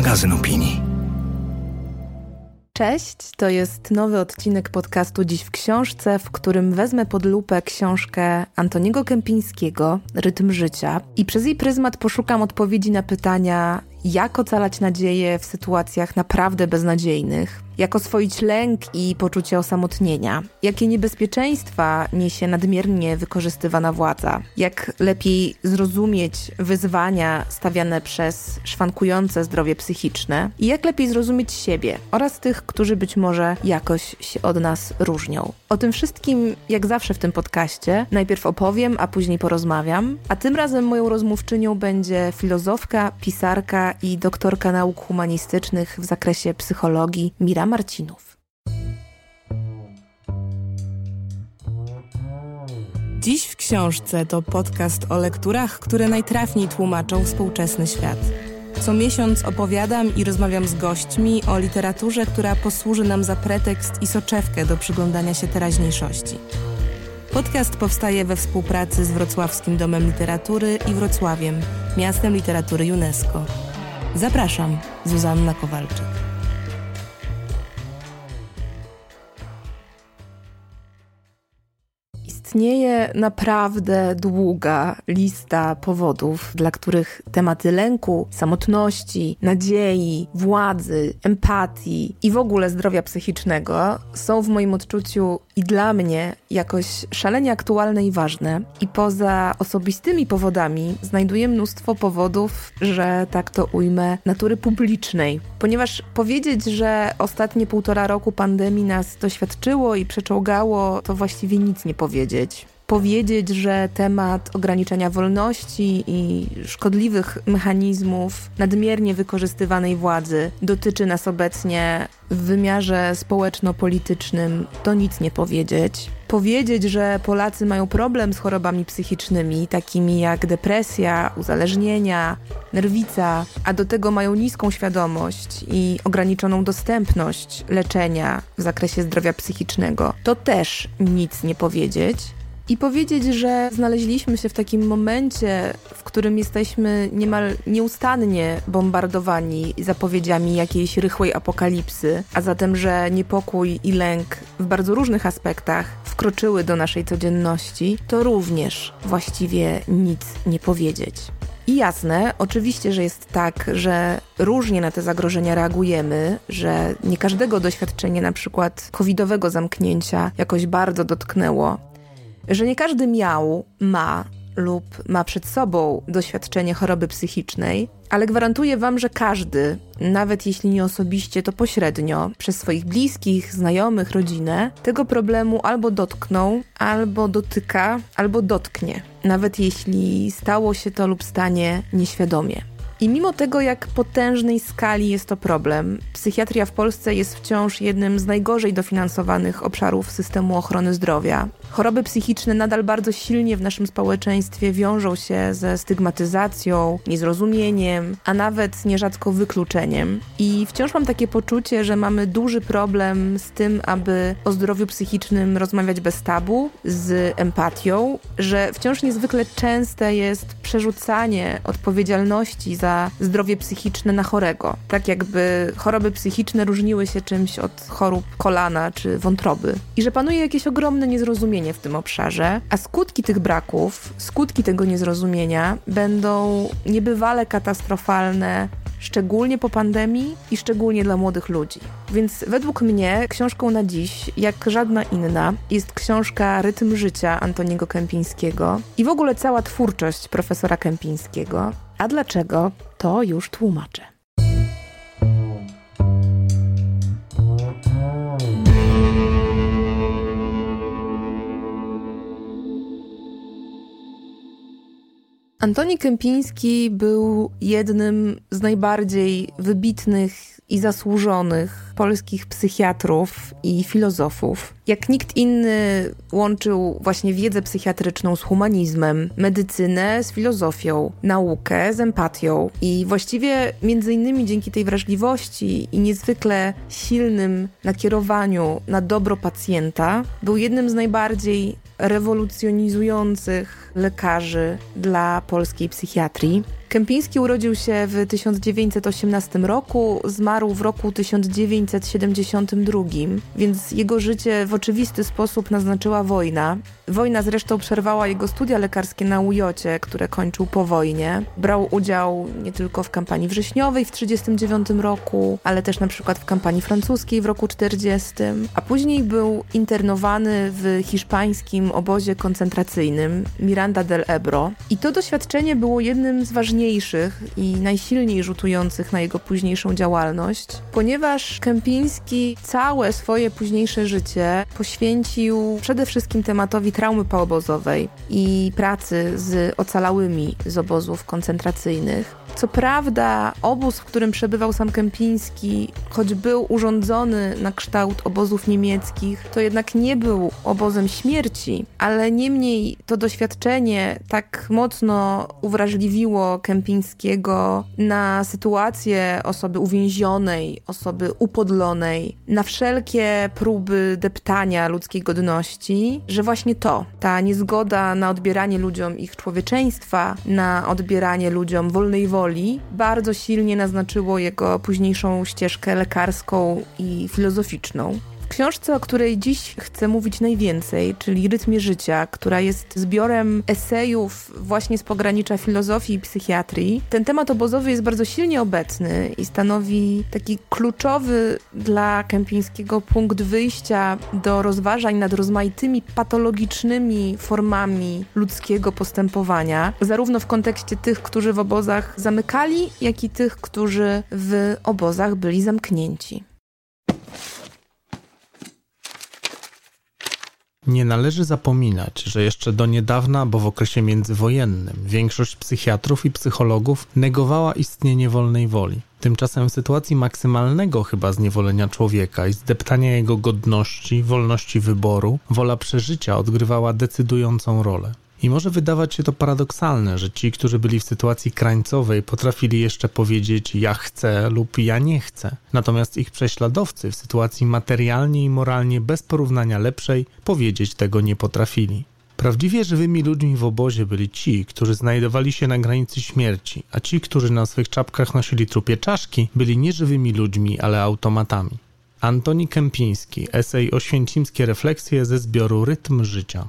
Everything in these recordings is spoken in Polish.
magazyn opinii. Cześć, to jest nowy odcinek podcastu Dziś w książce, w którym wezmę pod lupę książkę Antoniego Kępińskiego Rytm życia i przez jej pryzmat poszukam odpowiedzi na pytania, jak ocalać nadzieję w sytuacjach naprawdę beznadziejnych, jak oswoić lęk i poczucie osamotnienia, jakie niebezpieczeństwa niesie nadmiernie wykorzystywana władza, jak lepiej zrozumieć wyzwania stawiane przez szwankujące zdrowie psychiczne? I jak lepiej zrozumieć siebie oraz tych, którzy być może jakoś się od nas różnią. O tym wszystkim, jak zawsze w tym podcaście, najpierw opowiem, a później porozmawiam, a tym razem moją rozmówczynią będzie filozofka, pisarka i doktorka nauk humanistycznych w zakresie psychologii Mira Marcinów. Dziś w książce to podcast o lekturach, które najtrafniej tłumaczą współczesny świat. Co miesiąc opowiadam i rozmawiam z gośćmi o literaturze, która posłuży nam za pretekst i soczewkę do przyglądania się teraźniejszości. Podcast powstaje we współpracy z Wrocławskim Domem Literatury i Wrocławiem, miastem literatury UNESCO. Zapraszam, Zuzanna Kowalczyk. Istnieje naprawdę długa lista powodów, dla których tematy lęku, samotności, nadziei, władzy, empatii i w ogóle zdrowia psychicznego są w moim odczuciu i dla mnie jakoś szalenie aktualne i ważne. I poza osobistymi powodami znajduję mnóstwo powodów, że tak to ujmę, natury publicznej. Ponieważ powiedzieć, że ostatnie półtora roku pandemii nas doświadczyło i przeczołgało, to właściwie nic nie powiedzieć powiedzieć, że temat ograniczenia wolności i szkodliwych mechanizmów nadmiernie wykorzystywanej władzy dotyczy nas obecnie w wymiarze społeczno-politycznym, to nic nie powiedzieć. Powiedzieć, że Polacy mają problem z chorobami psychicznymi, takimi jak depresja, uzależnienia, nerwica, a do tego mają niską świadomość i ograniczoną dostępność leczenia w zakresie zdrowia psychicznego, to też nic nie powiedzieć i powiedzieć, że znaleźliśmy się w takim momencie, w którym jesteśmy niemal nieustannie bombardowani zapowiedziami jakiejś rychłej apokalipsy, a zatem, że niepokój i lęk w bardzo różnych aspektach wkroczyły do naszej codzienności, to również właściwie nic nie powiedzieć. I jasne, oczywiście, że jest tak, że różnie na te zagrożenia reagujemy, że nie każdego doświadczenie na przykład covidowego zamknięcia jakoś bardzo dotknęło, że nie każdy miał, ma lub ma przed sobą doświadczenie choroby psychicznej, ale gwarantuję Wam, że każdy, nawet jeśli nie osobiście, to pośrednio, przez swoich bliskich, znajomych, rodzinę, tego problemu albo dotknął, albo dotyka, albo dotknie, nawet jeśli stało się to lub stanie nieświadomie. I mimo tego, jak potężnej skali jest to problem, psychiatria w Polsce jest wciąż jednym z najgorzej dofinansowanych obszarów systemu ochrony zdrowia. Choroby psychiczne nadal bardzo silnie w naszym społeczeństwie wiążą się ze stygmatyzacją, niezrozumieniem, a nawet nierzadko wykluczeniem. I wciąż mam takie poczucie, że mamy duży problem z tym, aby o zdrowiu psychicznym rozmawiać bez tabu, z empatią, że wciąż niezwykle częste jest przerzucanie odpowiedzialności za zdrowie psychiczne na chorego. Tak jakby choroby psychiczne różniły się czymś od chorób kolana czy wątroby. I że panuje jakieś ogromne niezrozumienie w tym obszarze, a skutki tych braków, skutki tego niezrozumienia będą niebywale katastrofalne szczególnie po pandemii i szczególnie dla młodych ludzi. Więc według mnie książką na dziś, jak żadna inna, jest książka Rytm życia Antoniego Kępińskiego i w ogóle cała twórczość profesora Kępińskiego. A dlaczego? To już tłumaczę. Antoni Kępiński był jednym z najbardziej wybitnych i zasłużonych polskich psychiatrów i filozofów. Jak nikt inny łączył właśnie wiedzę psychiatryczną z humanizmem, medycynę z filozofią, naukę z empatią i właściwie między innymi dzięki tej wrażliwości i niezwykle silnym nakierowaniu na dobro pacjenta był jednym z najbardziej rewolucjonizujących lekarzy dla polskiej psychiatrii. Kępiński urodził się w 1918 roku, zmarł w roku 1972, więc jego życie w oczywisty sposób naznaczyła wojna. Wojna zresztą przerwała jego studia lekarskie na Ujocie, które kończył po wojnie. Brał udział nie tylko w kampanii wrześniowej w 1939 roku, ale też na przykład w kampanii francuskiej w roku 40, a później był internowany w hiszpańskim obozie koncentracyjnym Miranda del Ebro. I to doświadczenie było jednym z ważniejszych i najsilniej rzutujących na jego późniejszą działalność, ponieważ Kępiński całe swoje późniejsze życie poświęcił przede wszystkim tematowi traumy poobozowej i pracy z ocalałymi z obozów koncentracyjnych. Co prawda, obóz, w którym przebywał sam Kępiński, choć był urządzony na kształt obozów niemieckich, to jednak nie był obozem śmierci, ale niemniej to doświadczenie tak mocno uwrażliwiło Kępińskiego na sytuację osoby uwięzionej, osoby upodlonej, na wszelkie próby deptania ludzkiej godności, że właśnie to, ta niezgoda na odbieranie ludziom ich człowieczeństwa, na odbieranie ludziom wolnej woli, bardzo silnie naznaczyło jego późniejszą ścieżkę lekarską i filozoficzną książce, o której dziś chcę mówić najwięcej, czyli Rytmie Życia, która jest zbiorem esejów właśnie z pogranicza filozofii i psychiatrii, ten temat obozowy jest bardzo silnie obecny i stanowi taki kluczowy dla Kępińskiego punkt wyjścia do rozważań nad rozmaitymi patologicznymi formami ludzkiego postępowania, zarówno w kontekście tych, którzy w obozach zamykali, jak i tych, którzy w obozach byli zamknięci. Nie należy zapominać, że jeszcze do niedawna, bo w okresie międzywojennym, większość psychiatrów i psychologów negowała istnienie wolnej woli. Tymczasem w sytuacji maksymalnego chyba zniewolenia człowieka i zdeptania jego godności, wolności wyboru, wola przeżycia odgrywała decydującą rolę. I może wydawać się to paradoksalne, że ci, którzy byli w sytuacji krańcowej, potrafili jeszcze powiedzieć ja chcę lub ja nie chcę. Natomiast ich prześladowcy w sytuacji materialnie i moralnie bez porównania lepszej powiedzieć tego nie potrafili. Prawdziwie żywymi ludźmi w obozie byli ci, którzy znajdowali się na granicy śmierci, a ci, którzy na swych czapkach nosili trupie czaszki, byli nie żywymi ludźmi, ale automatami. Antoni Kępiński, esej Oświęcimskie refleksje ze zbioru Rytm życia.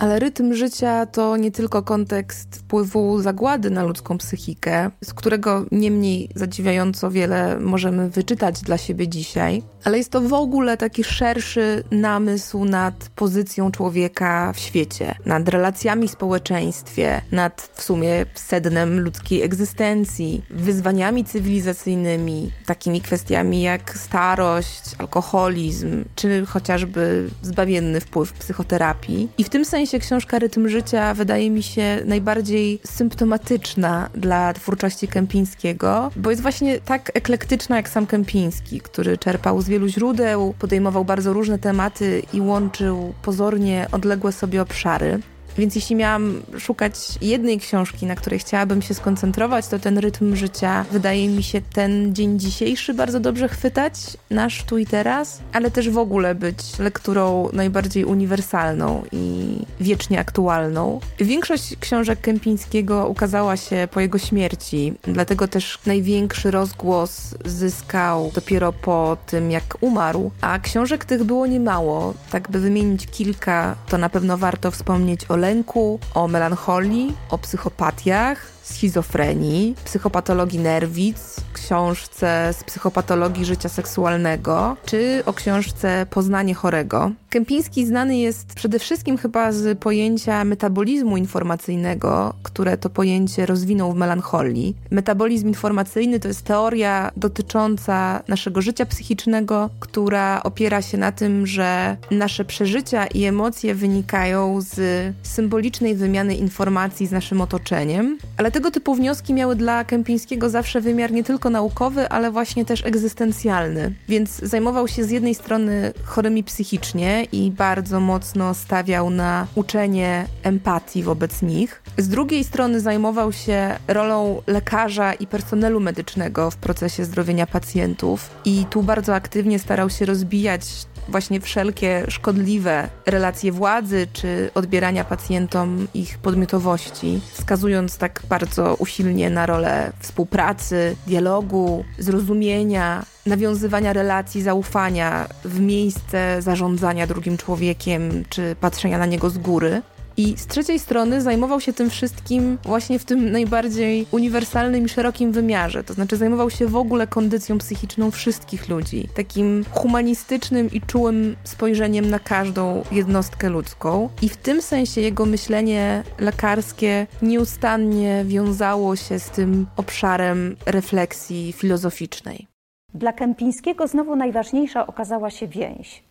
Ale rytm życia to nie tylko kontekst wpływu zagłady na ludzką psychikę, z którego niemniej zadziwiająco wiele możemy wyczytać dla siebie dzisiaj, ale jest to w ogóle taki szerszy namysł nad pozycją człowieka w świecie, nad relacjami w społeczeństwie, nad w sumie sednem ludzkiej egzystencji, wyzwaniami cywilizacyjnymi, takimi kwestiami jak starość, alkoholizm, czy chociażby zbawienny wpływ psychoterapii. I w tym sensie książka Rytm Życia wydaje mi się najbardziej symptomatyczna dla twórczości Kępińskiego, bo jest właśnie tak eklektyczna jak sam Kępiński, który czerpał z wielu źródeł, podejmował bardzo różne tematy i łączył pozornie odległe sobie obszary. Więc jeśli miałam szukać jednej książki, na której chciałabym się skoncentrować, to ten rytm życia wydaje mi się ten dzień dzisiejszy bardzo dobrze chwytać, nasz tu i teraz, ale też w ogóle być lekturą najbardziej uniwersalną i wiecznie aktualną. Większość książek Kępińskiego ukazała się po jego śmierci, dlatego też największy rozgłos zyskał dopiero po tym, jak umarł, a książek tych było niemało. Tak by wymienić kilka, to na pewno warto wspomnieć o lęku, o melancholii, o psychopatiach, schizofrenii, psychopatologii nerwic, książce z psychopatologii życia seksualnego, czy o książce Poznanie chorego. Kępiński znany jest przede wszystkim chyba z pojęcia metabolizmu informacyjnego, które to pojęcie rozwinął w melancholii. Metabolizm informacyjny to jest teoria dotycząca naszego życia psychicznego, która opiera się na tym, że nasze przeżycia i emocje wynikają z symbolicznej wymiany informacji z naszym otoczeniem, ale tego typu wnioski miały dla Kępińskiego zawsze wymiar nie tylko naukowy, ale właśnie też egzystencjalny. Więc zajmował się z jednej strony chorymi psychicznie i bardzo mocno stawiał na uczenie empatii wobec nich. Z drugiej strony zajmował się rolą lekarza i personelu medycznego w procesie zdrowienia pacjentów i tu bardzo aktywnie starał się rozbijać właśnie wszelkie szkodliwe relacje władzy czy odbierania pacjentom ich podmiotowości, wskazując tak bardzo usilnie na rolę współpracy, dialogu, zrozumienia, nawiązywania relacji zaufania w miejsce zarządzania drugim człowiekiem czy patrzenia na niego z góry. I z trzeciej strony zajmował się tym wszystkim właśnie w tym najbardziej uniwersalnym i szerokim wymiarze. To znaczy zajmował się w ogóle kondycją psychiczną wszystkich ludzi. Takim humanistycznym i czułym spojrzeniem na każdą jednostkę ludzką. I w tym sensie jego myślenie lekarskie nieustannie wiązało się z tym obszarem refleksji filozoficznej. Dla Kępińskiego znowu najważniejsza okazała się więź.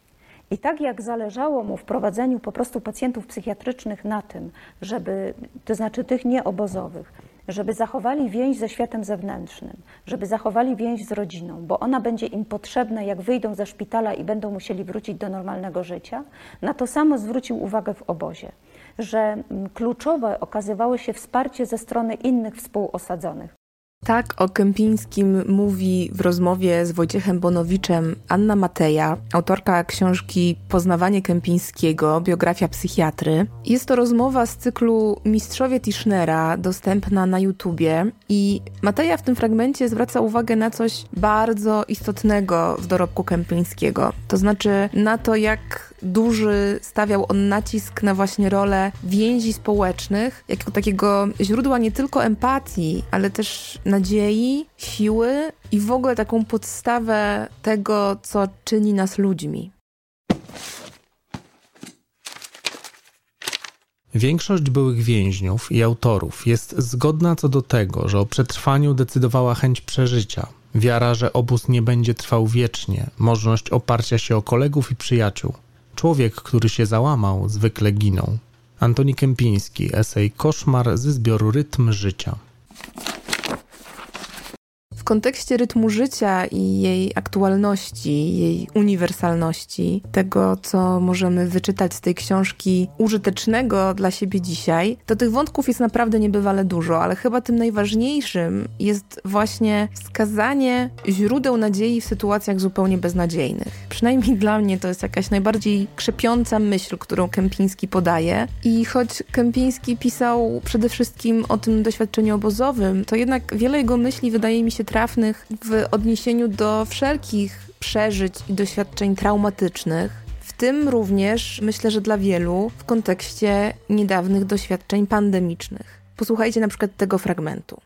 I tak jak zależało mu w prowadzeniu po prostu pacjentów psychiatrycznych na tym, żeby, to znaczy tych nieobozowych, żeby zachowali więź ze światem zewnętrznym, żeby zachowali więź z rodziną, bo ona będzie im potrzebna, jak wyjdą ze szpitala i będą musieli wrócić do normalnego życia, na to samo zwrócił uwagę w obozie, że mm, kluczowe okazywało się wsparcie ze strony innych współosadzonych. Tak o Kępińskim mówi w rozmowie z Wojciechem Bonowiczem Anna Mateja, autorka książki Poznawanie Kępińskiego, biografia psychiatry. Jest to rozmowa z cyklu Mistrzowie Tischnera, dostępna na YouTubie i Mateja w tym fragmencie zwraca uwagę na coś bardzo istotnego w dorobku Kępińskiego. To znaczy na to, jak duży stawiał on nacisk na właśnie rolę więzi społecznych, jako takiego źródła nie tylko empatii, ale też nadziei, siły i w ogóle taką podstawę tego, co czyni nas ludźmi. Większość byłych więźniów i autorów jest zgodna co do tego, że o przetrwaniu decydowała chęć przeżycia, wiara, że obóz nie będzie trwał wiecznie, możliwość oparcia się o kolegów i przyjaciół. Człowiek, który się załamał, zwykle ginął. Antoni Kępiński, esej Koszmar ze zbioru Rytm Życia kontekście rytmu życia i jej aktualności, jej uniwersalności, tego, co możemy wyczytać z tej książki użytecznego dla siebie dzisiaj, to tych wątków jest naprawdę niebywale dużo, ale chyba tym najważniejszym jest właśnie wskazanie źródeł nadziei w sytuacjach zupełnie beznadziejnych. Przynajmniej dla mnie to jest jakaś najbardziej krzepiąca myśl, którą Kępiński podaje. I choć Kępiński pisał przede wszystkim o tym doświadczeniu obozowym, to jednak wiele jego myśli wydaje mi się trafnych w odniesieniu do wszelkich przeżyć i doświadczeń traumatycznych, w tym również myślę, że dla wielu w kontekście niedawnych doświadczeń pandemicznych. Posłuchajcie na przykład tego fragmentu.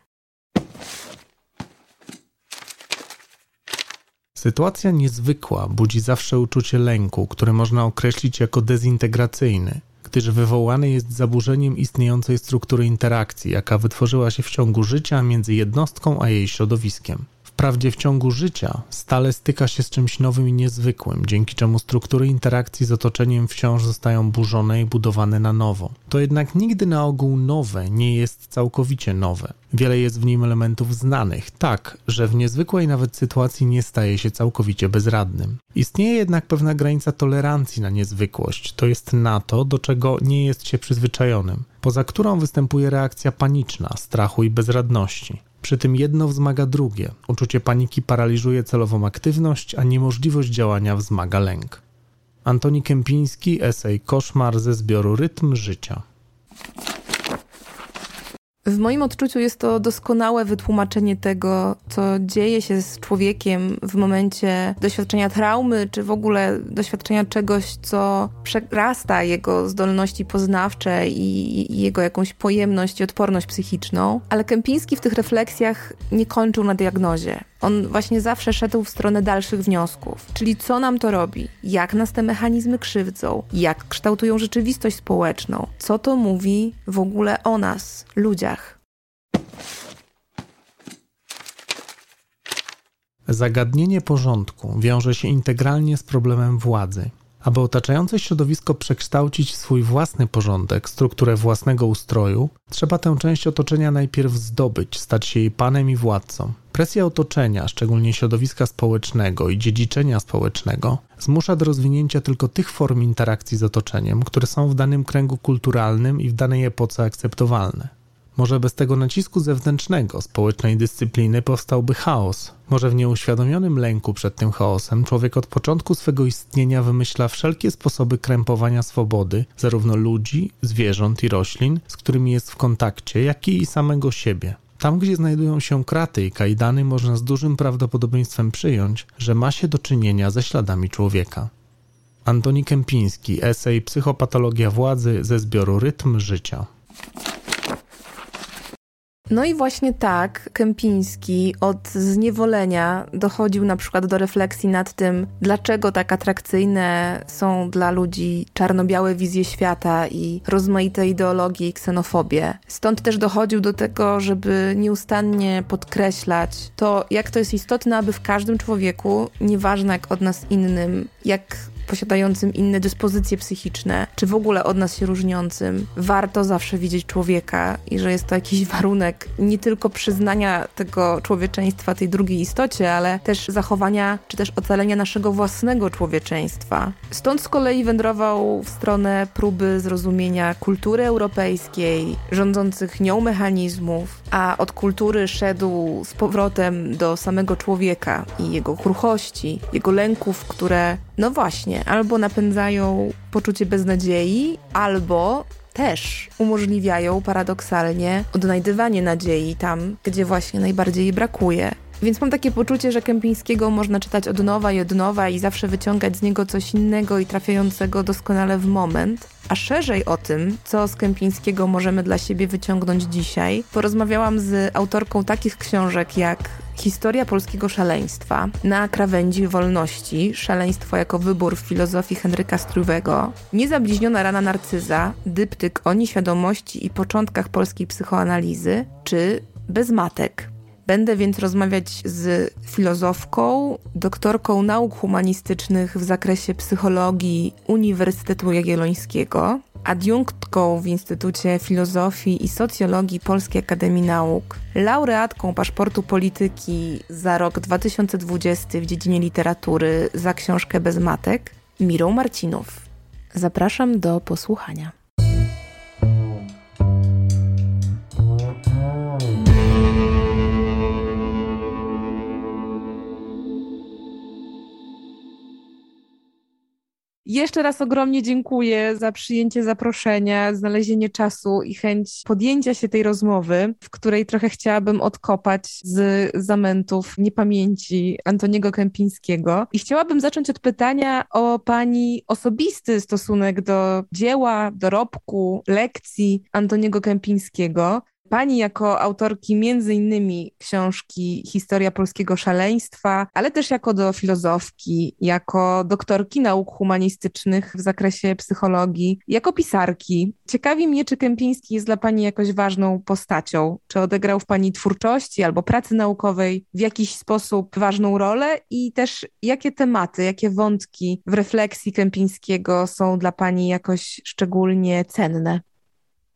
Sytuacja niezwykła budzi zawsze uczucie lęku, które można określić jako dezintegracyjny, gdyż wywołany jest zaburzeniem istniejącej struktury interakcji, jaka wytworzyła się w ciągu życia między jednostką a jej środowiskiem. Wprawdzie w ciągu życia stale styka się z czymś nowym i niezwykłym, dzięki czemu struktury interakcji z otoczeniem wciąż zostają burzone i budowane na nowo. To jednak nigdy na ogół nowe nie jest całkowicie nowe. Wiele jest w nim elementów znanych, tak, że w niezwykłej nawet sytuacji nie staje się całkowicie bezradnym. Istnieje jednak pewna granica tolerancji na niezwykłość, to jest na to, do czego nie jest się przyzwyczajonym, poza którą występuje reakcja paniczna, strachu i bezradności. Przy tym jedno wzmaga drugie. Uczucie paniki paraliżuje celową aktywność, a niemożliwość działania wzmaga lęk. Antoni Kępiński, esej Koszmar ze zbioru Rytm Życia. W moim odczuciu jest to doskonałe wytłumaczenie tego, co dzieje się z człowiekiem w momencie doświadczenia traumy, czy w ogóle doświadczenia czegoś, co przerasta jego zdolności poznawcze i, jego jakąś pojemność i odporność psychiczną. Ale Kępiński w tych refleksjach nie kończył na diagnozie. On właśnie zawsze szedł w stronę dalszych wniosków, czyli co nam to robi, jak nas te mechanizmy krzywdzą, jak kształtują rzeczywistość społeczną, co to mówi w ogóle o nas, ludziach. Zagadnienie porządku wiąże się integralnie z problemem władzy. Aby otaczające środowisko przekształcić w swój własny porządek, strukturę własnego ustroju, trzeba tę część otoczenia najpierw zdobyć, stać się jej panem i władcą. Presja otoczenia, szczególnie środowiska społecznego i dziedziczenia społecznego, zmusza do rozwinięcia tylko tych form interakcji z otoczeniem, które są w danym kręgu kulturalnym i w danej epoce akceptowalne. Może bez tego nacisku zewnętrznego, społecznej dyscypliny powstałby chaos. Może w nieuświadomionym lęku przed tym chaosem człowiek od początku swego istnienia wymyśla wszelkie sposoby krępowania swobody, zarówno ludzi, zwierząt i roślin, z którymi jest w kontakcie, jak i samego siebie. Tam, gdzie znajdują się kraty i kajdany, można z dużym prawdopodobieństwem przyjąć, że ma się do czynienia ze śladami człowieka. Antoni Kępiński, esej Psychopatologia władzy ze zbioru Rytm życia. No i właśnie tak Kępiński od zniewolenia dochodził na przykład do refleksji nad tym, dlaczego tak atrakcyjne są dla ludzi czarno-białe wizje świata i rozmaite ideologie i ksenofobie. Stąd też dochodził do tego, żeby nieustannie podkreślać to, jak to jest istotne, aby w każdym człowieku, nieważne jak od nas innym, jak posiadającym inne dyspozycje psychiczne, czy w ogóle od nas się różniącym, warto zawsze widzieć człowieka i że jest to jakiś warunek nie tylko przyznania tego człowieczeństwa tej drugiej istocie, ale też zachowania, czy też ocalenia naszego własnego człowieczeństwa. Stąd z kolei wędrował w stronę próby zrozumienia kultury europejskiej, rządzących nią mechanizmów, a od kultury szedł z powrotem do samego człowieka i jego kruchości, jego lęków, które, no właśnie, albo napędzają poczucie beznadziei, albo też umożliwiają paradoksalnie odnajdywanie nadziei tam, gdzie właśnie najbardziej jej brakuje. Więc mam takie poczucie, że Kępińskiego można czytać od nowa i od nowa i zawsze wyciągać z niego coś innego i trafiającego doskonale w moment. A szerzej o tym, co z Kępińskiego możemy dla siebie wyciągnąć dzisiaj, porozmawiałam z autorką takich książek jak Historia polskiego szaleństwa, Na krawędzi wolności, szaleństwo jako wybór w filozofii Henryka Struwego, Niezabliźniona rana narcyza, dyptyk o nieświadomości i początkach polskiej psychoanalizy, czy Bez matek, Będę więc rozmawiać z filozofką, doktorką nauk humanistycznych w zakresie psychologii Uniwersytetu Jagiellońskiego, adiunktką w Instytucie Filozofii i Socjologii Polskiej Akademii Nauk, laureatką paszportu polityki za rok 2020 w dziedzinie literatury za książkę Bez Matek, Mirą Marcinów. Zapraszam do posłuchania. Jeszcze raz ogromnie dziękuję za przyjęcie zaproszenia, znalezienie czasu i chęć podjęcia się tej rozmowy, w której trochę chciałabym odkopać z zamętów niepamięci Antoniego Kępińskiego. I chciałabym zacząć od pytania o Pani osobisty stosunek do dzieła, dorobku, lekcji Antoniego Kępińskiego. Pani jako autorki między innymi książki Historia polskiego szaleństwa, ale też jako do filozofki, jako doktorki nauk humanistycznych w zakresie psychologii, jako pisarki. Ciekawi mnie, czy Kępiński jest dla Pani jakoś ważną postacią, czy odegrał w Pani twórczości albo pracy naukowej w jakiś sposób ważną rolę i też jakie tematy, jakie wątki w refleksji Kępińskiego są dla Pani jakoś szczególnie cenne.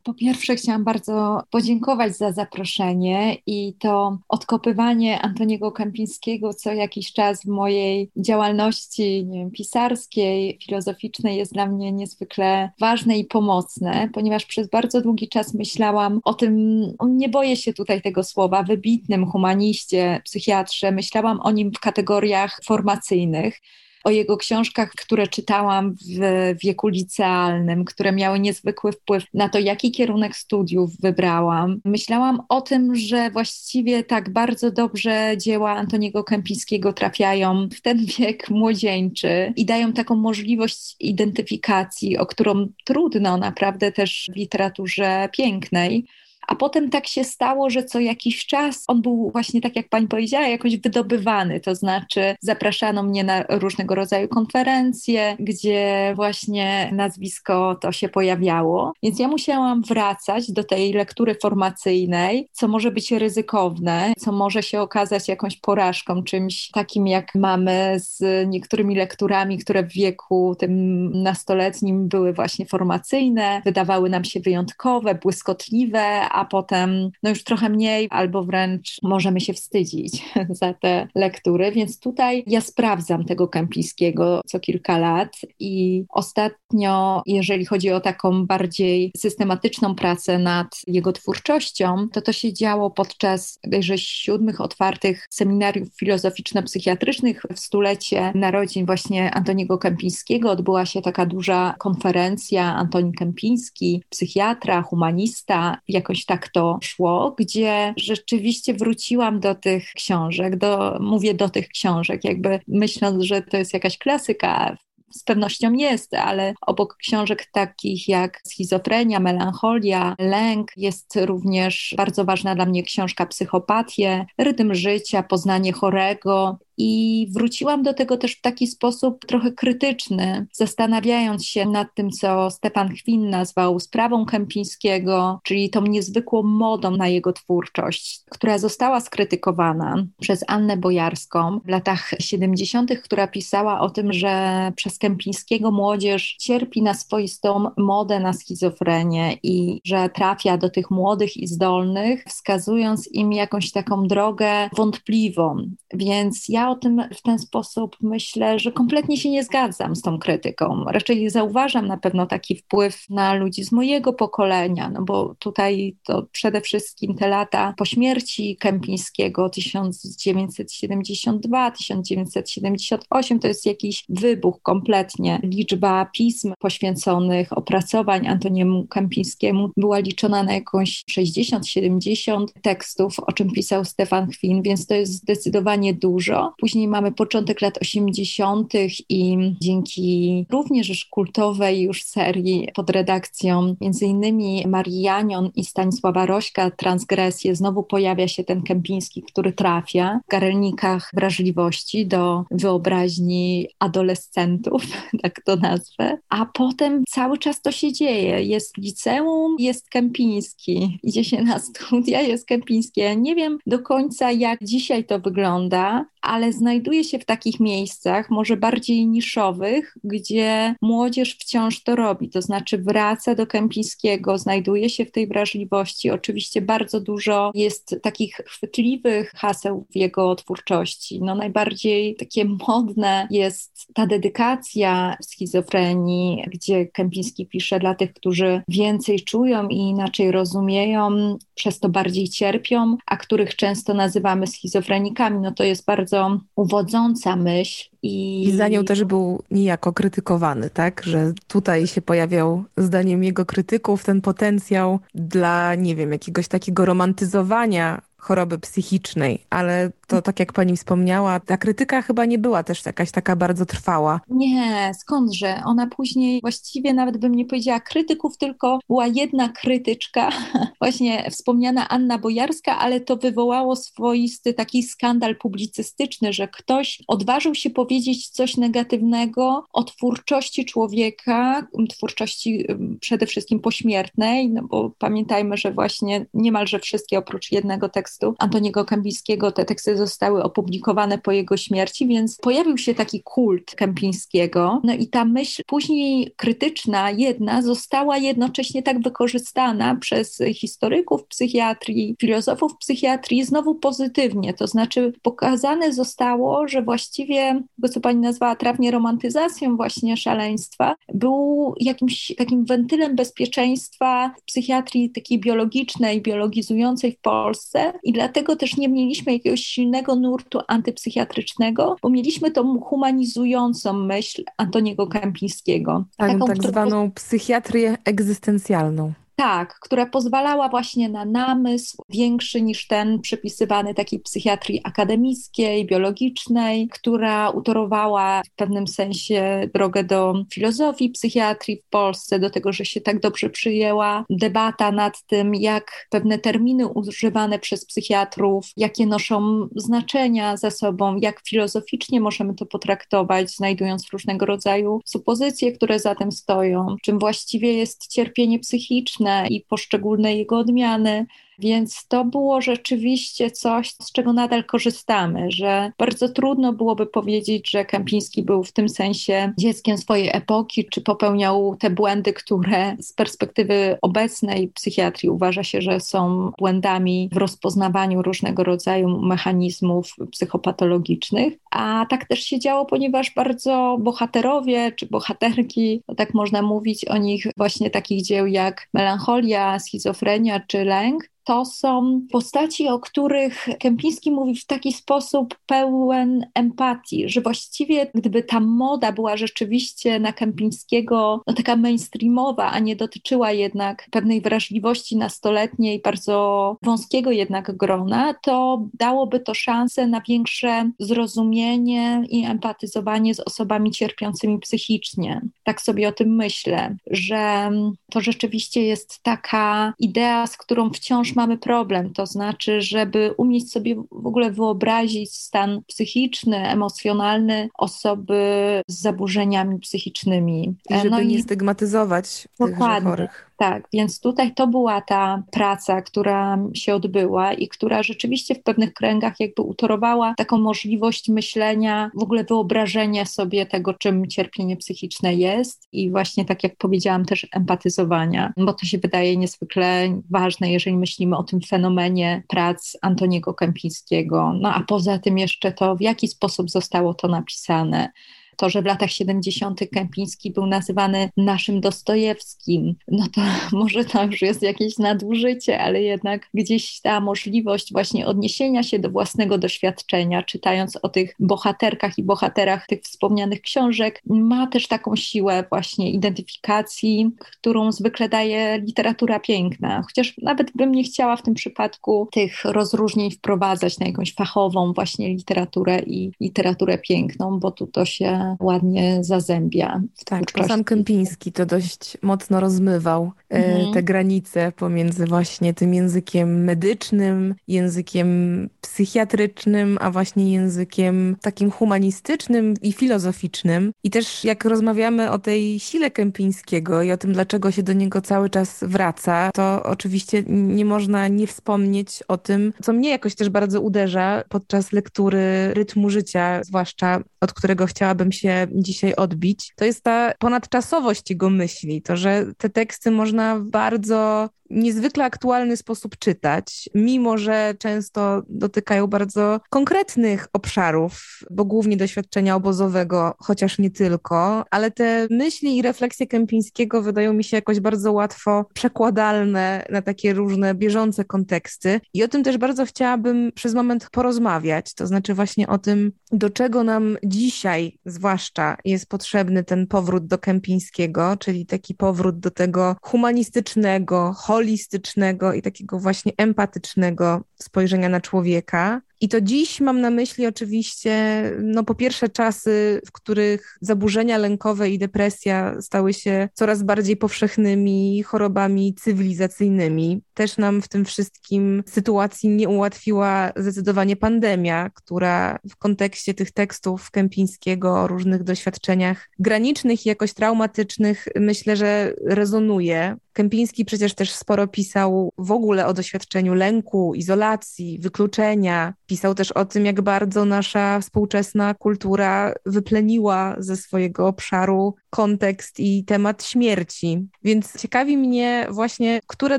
Po pierwsze, chciałam bardzo podziękować za zaproszenie i to odkopywanie Antoniego Kępińskiego co jakiś czas w mojej działalności nie wiem, pisarskiej, filozoficznej jest dla mnie niezwykle ważne i pomocne, ponieważ przez bardzo długi czas myślałam o tym, nie boję się tutaj tego słowa, wybitnym humaniście, psychiatrze, myślałam o nim w kategoriach formacyjnych o jego książkach, które czytałam w wieku licealnym, które miały niezwykły wpływ na to, jaki kierunek studiów wybrałam. Myślałam o tym, że właściwie tak bardzo dobrze dzieła Antoniego Kępińskiego trafiają w ten wiek młodzieńczy i dają taką możliwość identyfikacji, o którą trudno naprawdę też w literaturze pięknej. A potem tak się stało, że co jakiś czas on był właśnie, tak jak pani powiedziała, jakoś wydobywany. To znaczy, zapraszano mnie na różnego rodzaju konferencje, gdzie właśnie nazwisko to się pojawiało. Więc ja musiałam wracać do tej lektury formacyjnej, co może być ryzykowne, co może się okazać jakąś porażką, czymś takim jak mamy z niektórymi lekturami, które w wieku tym nastoletnim były właśnie formacyjne, wydawały nam się wyjątkowe, błyskotliwe, a potem no już trochę mniej, albo wręcz możemy się wstydzić za te lektury. Więc tutaj ja sprawdzam tego Kępińskiego co kilka lat i ostatnio, jeżeli chodzi o taką bardziej systematyczną pracę nad jego twórczością, to to się działo podczas że siódmych otwartych seminariów filozoficzno-psychiatrycznych w stulecie narodzin właśnie Antoniego Kępińskiego. Odbyła się taka duża konferencja Antoni Kępiński, psychiatra, humanista, jakoś tak to szło, gdzie rzeczywiście wróciłam do tych książek, do, mówię do tych książek, jakby myśląc, że to jest jakaś klasyka z pewnością jest, ale obok książek takich jak Schizofrenia, Melancholia, Lęk jest również bardzo ważna dla mnie książka Psychopatię, Rytm życia, Poznanie chorego i wróciłam do tego też w taki sposób trochę krytyczny, zastanawiając się nad tym, co Stefan Chwin nazwał sprawą Kępińskiego, czyli tą niezwykłą modą na jego twórczość, która została skrytykowana przez Annę Bojarską w latach 70., która pisała o tym, że przez Kępińskiego młodzież cierpi na swoistą modę na schizofrenię i że trafia do tych młodych i zdolnych, wskazując im jakąś taką drogę wątpliwą. Więc ja o tym w ten sposób myślę, że kompletnie się nie zgadzam z tą krytyką. Raczej zauważam na pewno taki wpływ na ludzi z mojego pokolenia, no bo tutaj to przede wszystkim te lata po śmierci Kępińskiego 1972-1978 to jest jakiś wybuch kompletnie. Liczba pism poświęconych opracowań Antoniemu Kępińskiemu była liczona na jakąś 60-70 tekstów, o czym pisał Stefan Chwin, więc to jest zdecydowanie dużo. Później mamy początek lat 80. i dzięki również kultowej już serii pod redakcją między innymi Marii Janion i Stanisława Rośka Transgresję znowu pojawia się ten Kępiński, który trafia w garelnikach wrażliwości do wyobraźni adolescentów, tak to nazwę. A potem cały czas to się dzieje. Jest liceum, jest Kępiński. Idzie się na studia, jest Kępiński. Ja nie wiem do końca, jak dzisiaj to wygląda, ale znajduje się w takich miejscach, może bardziej niszowych, gdzie młodzież wciąż to robi, to znaczy wraca do Kępińskiego, znajduje się w tej wrażliwości. Oczywiście bardzo dużo jest takich chwytliwych haseł w jego twórczości. No najbardziej takie modne jest ta dedykacja schizofrenii, gdzie Kępiński pisze dla tych, którzy więcej czują i inaczej rozumieją, przez to bardziej cierpią, a których często nazywamy schizofrenikami. No to jest bardzo uwodząca myśl. I... I za nią też był niejako krytykowany, tak? Że tutaj się pojawiał, zdaniem jego krytyków, ten potencjał dla, nie wiem, jakiegoś takiego romantyzowania choroby psychicznej, ale to tak jak pani wspomniała, ta krytyka chyba nie była też jakaś taka bardzo trwała. Nie, skądże? Ona później właściwie nawet bym nie powiedziała krytyków, tylko była jedna krytyczka, właśnie wspomniana Anna Bojarska, ale to wywołało swoisty taki skandal publicystyczny, że ktoś odważył się powiedzieć coś negatywnego o twórczości człowieka, twórczości przede wszystkim pośmiertnej, no bo pamiętajmy, że właśnie niemalże wszystkie oprócz jednego tekstu Antoniego Kępińskiego te teksty zostały opublikowane po jego śmierci, więc pojawił się taki kult Kępińskiego. No i ta myśl później krytyczna, jedna, została jednocześnie tak wykorzystana przez historyków psychiatrii, filozofów psychiatrii znowu pozytywnie. To znaczy pokazane zostało, że właściwie to, co pani nazwała trafnie romantyzacją właśnie szaleństwa, był jakimś takim wentylem bezpieczeństwa w psychiatrii takiej biologicznej, biologizującej w Polsce i dlatego też nie mieliśmy jakiegoś silnego nurtu antypsychiatrycznego, bo mieliśmy tą humanizującą myśl Antoniego Kępińskiego. Tak, taką, tak zwaną psychiatrię egzystencjalną. Tak, która pozwalała właśnie na namysł większy niż ten przypisywany takiej psychiatrii akademickiej, biologicznej, która utorowała w pewnym sensie drogę do filozofii psychiatrii w Polsce, do tego, że się tak dobrze przyjęła debata nad tym, jak pewne terminy używane przez psychiatrów, jakie noszą znaczenia za sobą, jak filozoficznie możemy to potraktować, znajdując różnego rodzaju supozycje, które za tym stoją, czym właściwie jest cierpienie psychiczne i poszczególne jego odmiany Więc to było rzeczywiście coś, z czego nadal korzystamy, że bardzo trudno byłoby powiedzieć, że Kępiński był w tym sensie dzieckiem swojej epoki, czy popełniał te błędy, które z perspektywy obecnej psychiatrii uważa się, że są błędami w rozpoznawaniu różnego rodzaju mechanizmów psychopatologicznych. A tak też się działo, ponieważ bardzo bohaterowie czy bohaterki, no tak można mówić o nich właśnie takich dzieł jak melancholia, schizofrenia czy lęk, to są postaci, o których Kępiński mówi w taki sposób pełen empatii, że właściwie gdyby ta moda była rzeczywiście na Kępińskiego no taka mainstreamowa, a nie dotyczyła jednak pewnej wrażliwości nastoletniej, bardzo wąskiego jednak grona, to dałoby to szansę na większe zrozumienie i empatyzowanie z osobami cierpiącymi psychicznie. Tak sobie o tym myślę, że to rzeczywiście jest taka idea, z którą wciąż mamy problem. To znaczy, żeby umieć sobie w ogóle wyobrazić stan psychiczny, emocjonalny osoby z zaburzeniami psychicznymi. I żeby no nie i... stygmatyzować tych chorych. Tak, więc tutaj to była ta praca, która się odbyła i która rzeczywiście w pewnych kręgach jakby utorowała taką możliwość myślenia, w ogóle wyobrażenia sobie tego, czym cierpienie psychiczne jest i właśnie tak jak powiedziałam też empatyzowania, bo to się wydaje niezwykle ważne, jeżeli myślimy o tym fenomenie prac Antoniego Kępińskiego. No a poza tym jeszcze to, w jaki sposób zostało to napisane, to, że w latach 70. Kępiński był nazywany naszym Dostojewskim, no to może to już jest jakieś nadużycie, ale jednak gdzieś ta możliwość właśnie odniesienia się do własnego doświadczenia, czytając o tych bohaterkach i bohaterach tych wspomnianych książek, ma też taką siłę właśnie identyfikacji, którą zwykle daje literatura piękna. Chociaż nawet bym nie chciała w tym przypadku tych rozróżnień wprowadzać na jakąś fachową właśnie literaturę i literaturę piękną, bo tu to się ładnie zazębia. Tak, bo sam Kępiński to dość mocno rozmywał e, mhm. te granice pomiędzy właśnie tym językiem medycznym, językiem psychiatrycznym, a właśnie językiem takim humanistycznym i filozoficznym. I też jak rozmawiamy o tej sile Kępińskiego i o tym, dlaczego się do niego cały czas wraca, to oczywiście nie można nie wspomnieć o tym, co mnie jakoś też bardzo uderza podczas lektury rytmu życia, zwłaszcza od którego chciałabym się dzisiaj odbić, to jest ta ponadczasowość jego myśli, to, że te teksty można bardzo niezwykle aktualny sposób czytać, mimo że często dotykają bardzo konkretnych obszarów, bo głównie doświadczenia obozowego, chociaż nie tylko, ale te myśli i refleksje Kępińskiego wydają mi się jakoś bardzo łatwo przekładalne na takie różne bieżące konteksty. I o tym też bardzo chciałabym przez moment porozmawiać, to znaczy właśnie o tym, do czego nam dzisiaj zwłaszcza jest potrzebny ten powrót do Kępińskiego, czyli taki powrót do tego humanistycznego, holistycznego i takiego właśnie empatycznego spojrzenia na człowieka. I to dziś mam na myśli oczywiście, no po pierwsze czasy, w których zaburzenia lękowe i depresja stały się coraz bardziej powszechnymi chorobami cywilizacyjnymi. Też nam w tym wszystkim sytuacji nie ułatwiła zdecydowanie pandemia, która w kontekście tych tekstów Kępińskiego o różnych doświadczeniach granicznych i jakoś traumatycznych myślę, że rezonuje. Kępiński przecież też sporo pisał w ogóle o doświadczeniu lęku, izolacji, wykluczenia. Pisał też o tym, jak bardzo nasza współczesna kultura wypleniła ze swojego obszaru kontekst i temat śmierci. Więc ciekawi mnie właśnie, które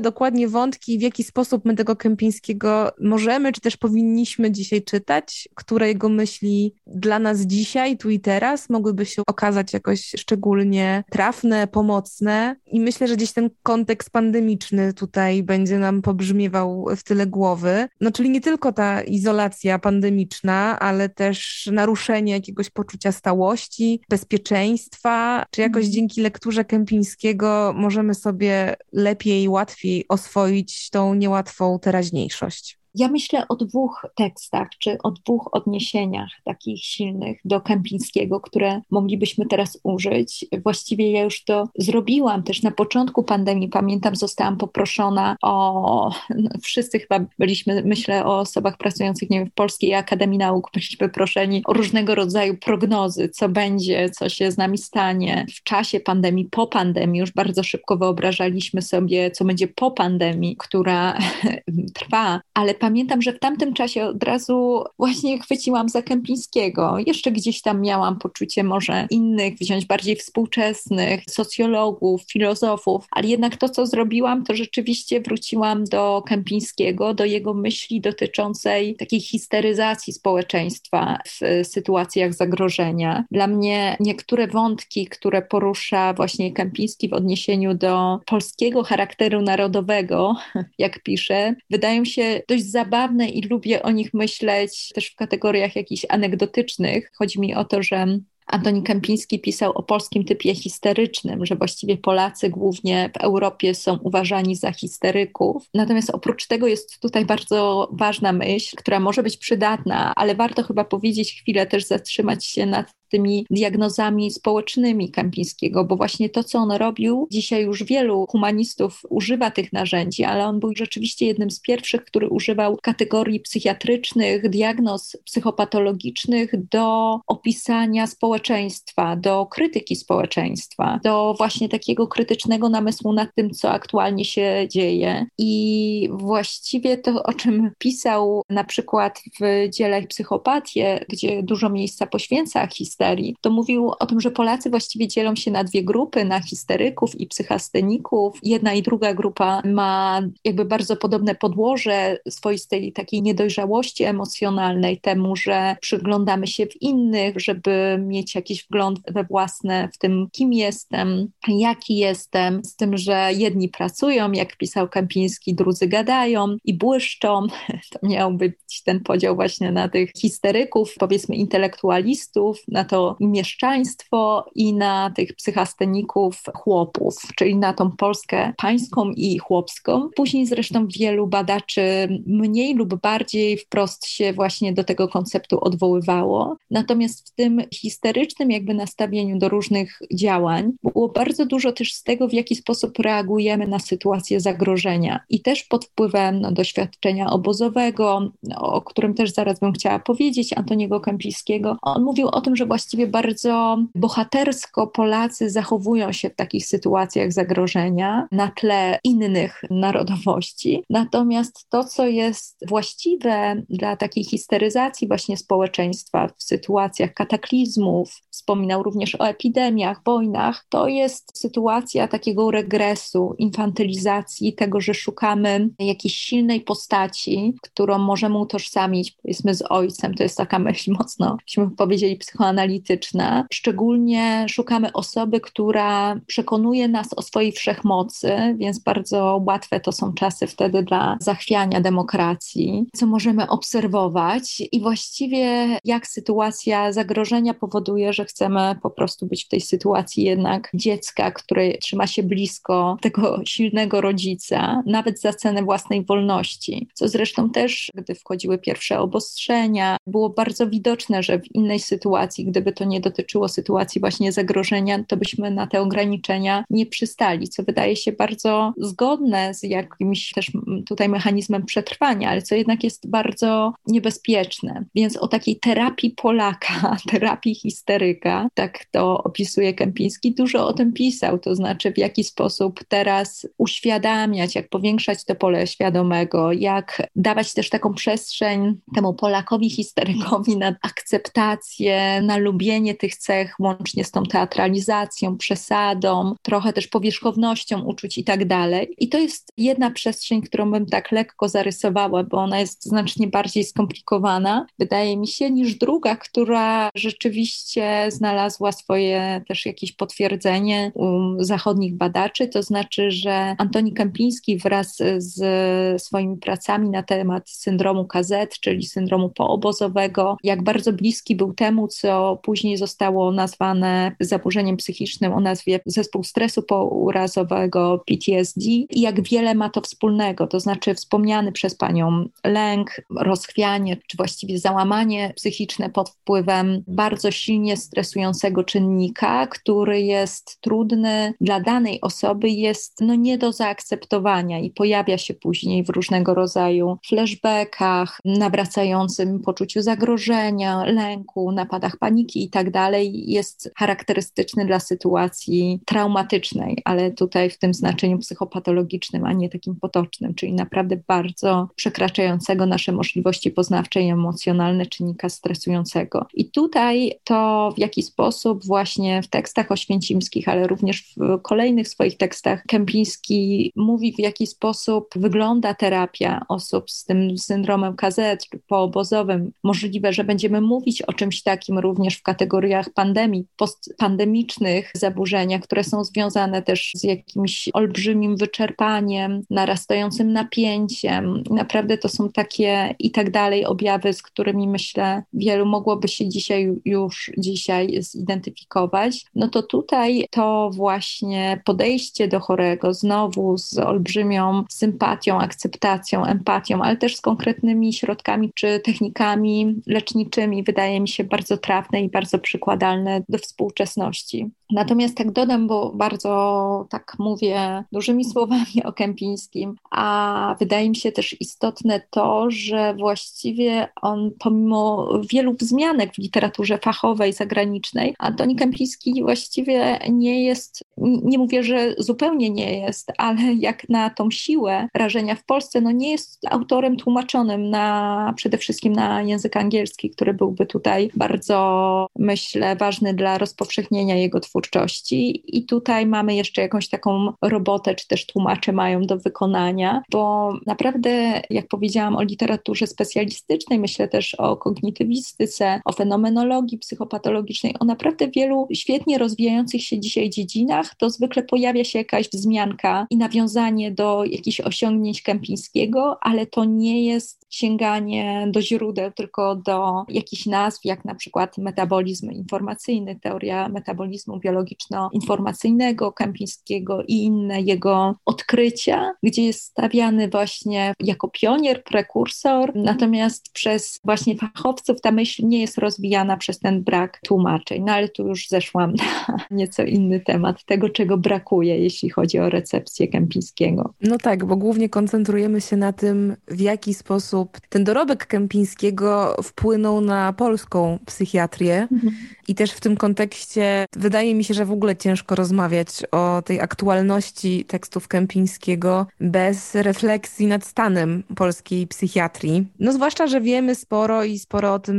dokładnie wątki i w jaki sposób my tego Kępińskiego możemy, czy też powinniśmy dzisiaj czytać, które jego myśli dla nas dzisiaj, tu i teraz mogłyby się okazać jakoś szczególnie trafne, pomocne. I myślę, że gdzieś ten kontekst pandemiczny tutaj będzie nam pobrzmiewał w tyle głowy. No czyli nie tylko ta izolacja pandemiczna, ale też naruszenie jakiegoś poczucia stałości, bezpieczeństwa, czy jakoś mhm. dzięki lekturze Kępińskiego możemy sobie lepiej, łatwiej oswoić tą niełatwą teraźniejszość? Ja myślę o dwóch tekstach, czy o dwóch odniesieniach takich silnych do Kępińskiego, które moglibyśmy teraz użyć. Właściwie ja już to zrobiłam też na początku pandemii. Pamiętam, zostałam poproszona o. No, wszyscy chyba byliśmy, myślę o osobach pracujących nie wiem, w Polskiej Akademii Nauk, byliśmy proszeni o różnego rodzaju prognozy, co będzie, co się z nami stanie w czasie pandemii, po pandemii. Już bardzo szybko wyobrażaliśmy sobie, co będzie po pandemii, która trwa, ale pamiętam, że w tamtym czasie od razu właśnie chwyciłam za Kępińskiego. Jeszcze gdzieś tam miałam poczucie może innych, wziąć bardziej współczesnych, socjologów, filozofów, ale jednak to, co zrobiłam, to rzeczywiście wróciłam do Kępińskiego, do jego myśli dotyczącej takiej histeryzacji społeczeństwa w sytuacjach zagrożenia. Dla mnie niektóre wątki, które porusza właśnie Kępiński w odniesieniu do polskiego charakteru narodowego, jak pisze, wydają się dość zabawne i lubię o nich myśleć też w kategoriach jakichś anegdotycznych. Chodzi mi o to, że Antoni Kępiński pisał o polskim typie histerycznym, że właściwie Polacy głównie w Europie są uważani za histeryków. Natomiast oprócz tego jest tutaj bardzo ważna myśl, która może być przydatna, ale warto chyba powiedzieć chwilę też zatrzymać się nad tymi diagnozami społecznymi Kępińskiego, bo właśnie to, co on robił, dzisiaj już wielu humanistów używa tych narzędzi, ale on był rzeczywiście jednym z pierwszych, który używał kategorii psychiatrycznych, diagnoz psychopatologicznych do opisania społeczeństwa, do krytyki społeczeństwa, do właśnie takiego krytycznego namysłu nad tym, co aktualnie się dzieje. I właściwie to, o czym pisał na przykład w dziele Psychopatię, gdzie dużo miejsca poświęca historii, histerii, to mówił o tym, że Polacy właściwie dzielą się na dwie grupy, na histeryków i psychasteników. Jedna i druga grupa ma jakby bardzo podobne podłoże swoistej takiej niedojrzałości emocjonalnej, temu, że przyglądamy się w innych, żeby mieć jakiś wgląd we własne w tym, kim jestem, jaki jestem, z tym, że jedni pracują, jak pisał Kępiński, drudzy gadają i błyszczą. To miał być ten podział właśnie na tych histeryków, powiedzmy intelektualistów, na to mieszczaństwo i na tych psychasteników chłopów, czyli na tą Polskę pańską i chłopską. Później zresztą wielu badaczy mniej lub bardziej wprost się właśnie do tego konceptu odwoływało. Natomiast w tym histerycznym jakby nastawieniu do różnych działań było bardzo dużo też z tego, w jaki sposób reagujemy na sytuację zagrożenia i też pod wpływem no, doświadczenia obozowego, o którym też zaraz bym chciała powiedzieć, Antoniego Kępińskiego. On mówił o tym, że właściwie bardzo bohatersko Polacy zachowują się w takich sytuacjach zagrożenia na tle innych narodowości. Natomiast to, co jest właściwe dla takiej histeryzacji właśnie społeczeństwa w sytuacjach kataklizmów, wspominał również o epidemiach, wojnach, to jest sytuacja takiego regresu, infantylizacji, tego, że szukamy jakiejś silnej postaci, którą możemy utożsamić, powiedzmy, z ojcem. To jest taka myśl mocno, byśmy powiedzieli, psychoanalityczna analityczne. Szczególnie szukamy osoby, która przekonuje nas o swojej wszechmocy, więc bardzo łatwe to są czasy wtedy dla zachwiania demokracji, co możemy obserwować i właściwie jak sytuacja zagrożenia powoduje, że chcemy po prostu być w tej sytuacji jednak dziecka, które trzyma się blisko tego silnego rodzica, nawet za cenę własnej wolności. Co zresztą też, gdy wchodziły pierwsze obostrzenia, było bardzo widoczne, że w innej sytuacji, gdyby to nie dotyczyło sytuacji właśnie zagrożenia, to byśmy na te ograniczenia nie przystali, co wydaje się bardzo zgodne z jakimś też tutaj mechanizmem przetrwania, ale co jednak jest bardzo niebezpieczne. Więc o takiej terapii Polaka, terapii histeryka, tak to opisuje Kępiński, dużo o tym pisał, to znaczy w jaki sposób teraz uświadamiać, jak powiększać to pole świadomego, jak dawać też taką przestrzeń temu Polakowi histerykowi na akceptację, na lubienie tych cech, łącznie z tą teatralizacją, przesadą, trochę też powierzchownością uczuć i tak dalej. I to jest jedna przestrzeń, którą bym tak lekko zarysowała, bo ona jest znacznie bardziej skomplikowana, wydaje mi się, niż druga, która rzeczywiście znalazła swoje też jakieś potwierdzenie u zachodnich badaczy. To znaczy, że Antoni Kępiński wraz z swoimi pracami na temat syndromu KZ, czyli syndromu poobozowego, jak bardzo bliski był temu, co później zostało nazwane zaburzeniem psychicznym o nazwie zespół stresu pourazowego PTSD i jak wiele ma to wspólnego, to znaczy wspomniany przez panią lęk, rozchwianie, czy właściwie załamanie psychiczne pod wpływem bardzo silnie stresującego czynnika, który jest trudny dla danej osoby, jest no nie do zaakceptowania i pojawia się później w różnego rodzaju flashbackach, nawracającym poczuciu zagrożenia, lęku, napadach paniki i tak dalej, jest charakterystyczny dla sytuacji traumatycznej, ale tutaj w tym znaczeniu psychopatologicznym, a nie takim potocznym, czyli naprawdę bardzo przekraczającego nasze możliwości poznawcze i emocjonalne czynnika stresującego. I tutaj to, w jaki sposób właśnie w tekstach oświęcimskich, ale również w kolejnych swoich tekstach Kępiński mówi, w jaki sposób wygląda terapia osób z tym syndromem KZ poobozowym. Możliwe, że będziemy mówić o czymś takim również w kategoriach pandemii, postpandemicznych zaburzeniach, które są związane też z jakimś olbrzymim wyczerpaniem, narastającym napięciem. Naprawdę to są takie i tak dalej objawy, z którymi myślę wielu mogłoby się dzisiaj już dzisiaj zidentyfikować. No to tutaj to właśnie podejście do chorego znowu z olbrzymią sympatią, akceptacją, empatią, ale też z konkretnymi środkami czy technikami leczniczymi wydaje mi się bardzo trafne i bardzo przykładalne do współczesności. Natomiast tak dodam, bo bardzo tak mówię dużymi słowami o Kępińskim, a wydaje mi się też istotne to, że właściwie on pomimo wielu wzmianek w literaturze fachowej, zagranicznej, Antoni Kępiński właściwie nie jest, nie mówię, że zupełnie nie jest, ale jak na tą siłę rażenia w Polsce, no nie jest autorem tłumaczonym na przede wszystkim na język angielski, który byłby tutaj bardzo, myślę, ważny dla rozpowszechnienia jego twórczości twórczości. I tutaj mamy jeszcze jakąś taką robotę, czy też tłumacze mają do wykonania, bo naprawdę, jak powiedziałam o literaturze specjalistycznej, myślę też o kognitywistyce, o fenomenologii psychopatologicznej, o naprawdę wielu świetnie rozwijających się dzisiaj dziedzinach, to zwykle pojawia się jakaś wzmianka i nawiązanie do jakichś osiągnięć Kępińskiego, ale to nie jest sięganie do źródeł, tylko do jakichś nazw, jak na przykład metabolizm informacyjny, teoria metabolizmu biologiczno-informacyjnego Kępińskiego i inne jego odkrycia, gdzie jest stawiany właśnie jako pionier, prekursor, natomiast przez właśnie fachowców ta myśl nie jest rozwijana przez ten brak tłumaczeń. No ale tu już zeszłam na nieco inny temat tego, czego brakuje, jeśli chodzi o recepcję Kępińskiego. No tak, bo głównie koncentrujemy się na tym, w jaki sposób sposób ten dorobek Kępińskiego wpłynął na polską psychiatrię mhm. i też w tym kontekście wydaje mi się, że w ogóle ciężko rozmawiać o tej aktualności tekstów Kępińskiego bez refleksji nad stanem polskiej psychiatrii. No zwłaszcza, że wiemy sporo i sporo o tym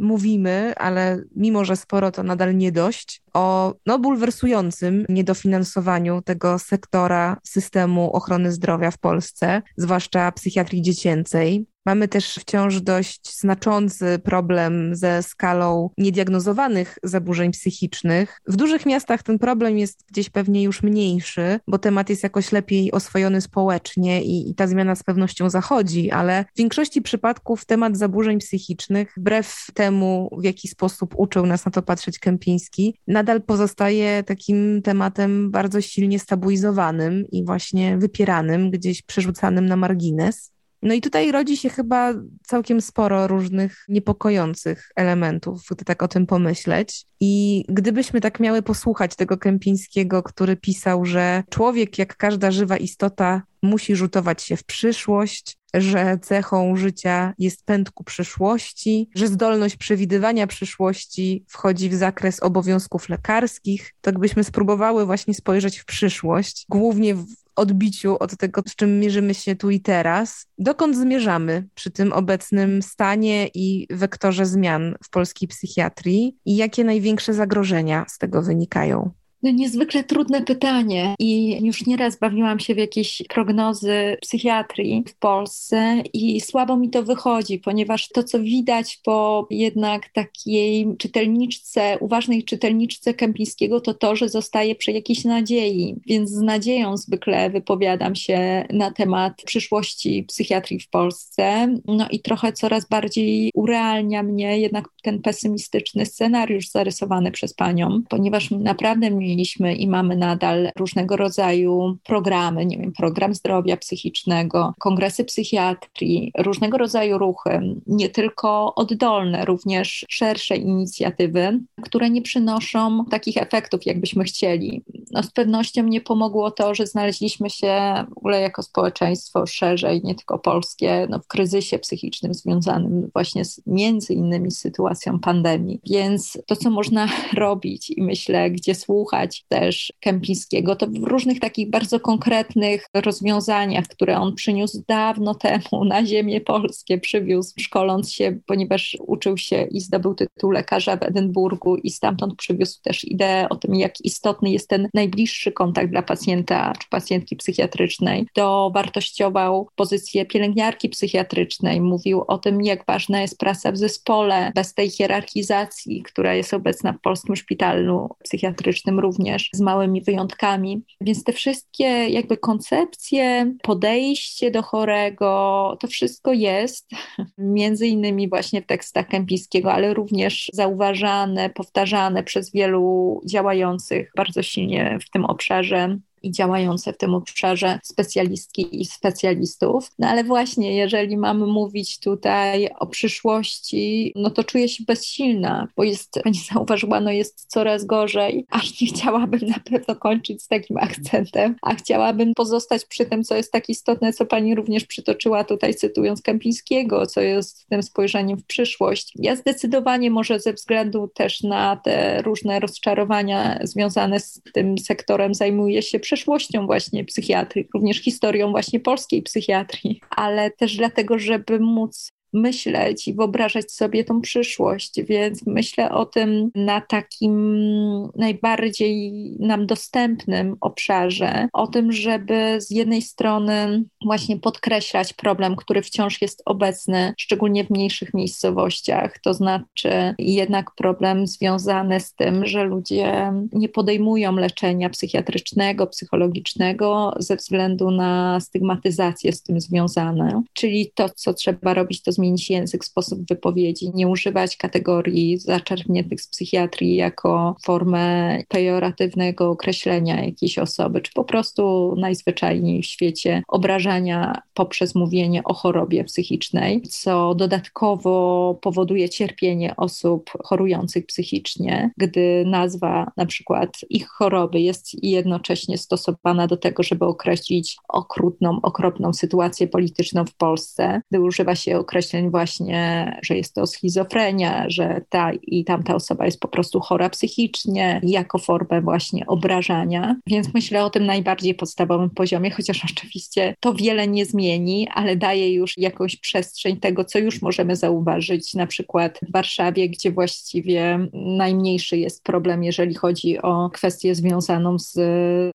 mówimy, ale mimo, że sporo to nadal nie dość o no, bulwersującym niedofinansowaniu tego sektora systemu ochrony zdrowia w Polsce, zwłaszcza psychiatrii dziecięcej. Mamy też wciąż dość znaczący problem ze skalą niediagnozowanych zaburzeń psychicznych. W dużych miastach ten problem jest gdzieś pewnie już mniejszy, bo temat jest jakoś lepiej oswojony społecznie i, i ta zmiana z pewnością zachodzi, ale w większości przypadków temat zaburzeń psychicznych, wbrew temu, w jaki sposób uczył nas na to patrzeć Kępiński, nadal pozostaje takim tematem bardzo silnie stabilizowanym i właśnie wypieranym, gdzieś przerzucanym na margines. No i tutaj rodzi się chyba całkiem sporo różnych niepokojących elementów, gdy tak o tym pomyśleć. I gdybyśmy tak miały posłuchać tego Kępińskiego, który pisał, że człowiek, jak każda żywa istota, musi rzutować się w przyszłość, że cechą życia jest pęd ku przyszłości, że zdolność przewidywania przyszłości wchodzi w zakres obowiązków lekarskich, to gdybyśmy spróbowały właśnie spojrzeć w przyszłość, głównie w odbiciu od tego, z czym mierzymy się tu i teraz. Dokąd zmierzamy przy tym obecnym stanie i wektorze zmian w polskiej psychiatrii i jakie największe zagrożenia z tego wynikają? No niezwykle trudne pytanie i już nieraz bawiłam się w jakieś prognozy psychiatrii w Polsce i słabo mi to wychodzi, ponieważ to, co widać po jednak takiej czytelniczce, uważnej czytelniczce Kępińskiego, to to, że zostaje przy jakiejś nadziei, więc z nadzieją zwykle wypowiadam się na temat przyszłości psychiatrii w Polsce. No i trochę coraz bardziej urealnia mnie jednak ten pesymistyczny scenariusz zarysowany przez panią, ponieważ naprawdę mieliśmy i mamy nadal różnego rodzaju programy, nie wiem, program zdrowia psychicznego, kongresy psychiatrii, różnego rodzaju ruchy, nie tylko oddolne, również szersze inicjatywy, które nie przynoszą takich efektów, jakbyśmy chcieli. No, z pewnością nie pomogło to, że znaleźliśmy się w ogóle jako społeczeństwo szerzej, nie tylko polskie, no, w kryzysie psychicznym związanym właśnie z między innymi sytuacją pandemii. Więc to, co można robić i myślę, gdzie słuchać też Kępińskiego, to w różnych takich bardzo konkretnych rozwiązaniach, które on przyniósł dawno temu na ziemię polskie, przywiózł szkoląc się, ponieważ uczył się i zdobył tytuł lekarza w Edynburgu i stamtąd przywiózł też ideę o tym, jak istotny jest ten najbliższy kontakt dla pacjenta czy pacjentki psychiatrycznej. Dowartościował pozycję pielęgniarki psychiatrycznej, mówił o tym, jak ważna jest praca w zespole, bez tej hierarchizacji, która jest obecna w polskim szpitalu psychiatrycznym również, z małymi wyjątkami. Więc te wszystkie jakby koncepcje, podejście do chorego, to wszystko jest, między innymi właśnie w tekstach Kępińskiego, ale również zauważane, powtarzane przez wielu działających bardzo silnie w tym obszarze i działające w tym obszarze specjalistki i specjalistów. No ale właśnie, jeżeli mamy mówić tutaj o przyszłości, no to czuję się bezsilna, bo jest, pani zauważyła, no jest coraz gorzej, aż nie chciałabym na pewno kończyć z takim akcentem, a chciałabym pozostać przy tym, co jest tak istotne, co pani również przytoczyła tutaj, cytując Kępińskiego, co jest tym spojrzeniem w przyszłość. Ja zdecydowanie może ze względu też na te różne rozczarowania związane z tym sektorem zajmuję się przeszłością właśnie psychiatrii, również historią właśnie polskiej psychiatrii, ale też dlatego, żeby móc myśleć i wyobrażać sobie tą przyszłość, więc myślę o tym na takim najbardziej nam dostępnym obszarze, o tym, żeby z jednej strony właśnie podkreślać problem, który wciąż jest obecny, szczególnie w mniejszych miejscowościach, to znaczy jednak problem związany z tym, że ludzie nie podejmują leczenia psychiatrycznego, psychologicznego ze względu na stygmatyzację z tym związane, czyli to, co trzeba robić, to zmienić język, sposób wypowiedzi, nie używać kategorii zaczerpniętych z psychiatrii jako formę pejoratywnego określenia jakiejś osoby, czy po prostu najzwyczajniej w świecie obrażania poprzez mówienie o chorobie psychicznej, co dodatkowo powoduje cierpienie osób chorujących psychicznie, gdy nazwa na przykład ich choroby jest jednocześnie stosowana do tego, żeby określić okrutną, okropną sytuację polityczną w Polsce, gdy używa się określenia określeń właśnie, że jest to schizofrenia, że ta i tamta osoba jest po prostu chora psychicznie, jako formę właśnie obrażania. Więc myślę o tym najbardziej podstawowym poziomie, chociaż oczywiście to wiele nie zmieni, ale daje już jakąś przestrzeń tego, co już możemy zauważyć, na przykład w Warszawie, gdzie właściwie najmniejszy jest problem, jeżeli chodzi o kwestię związaną z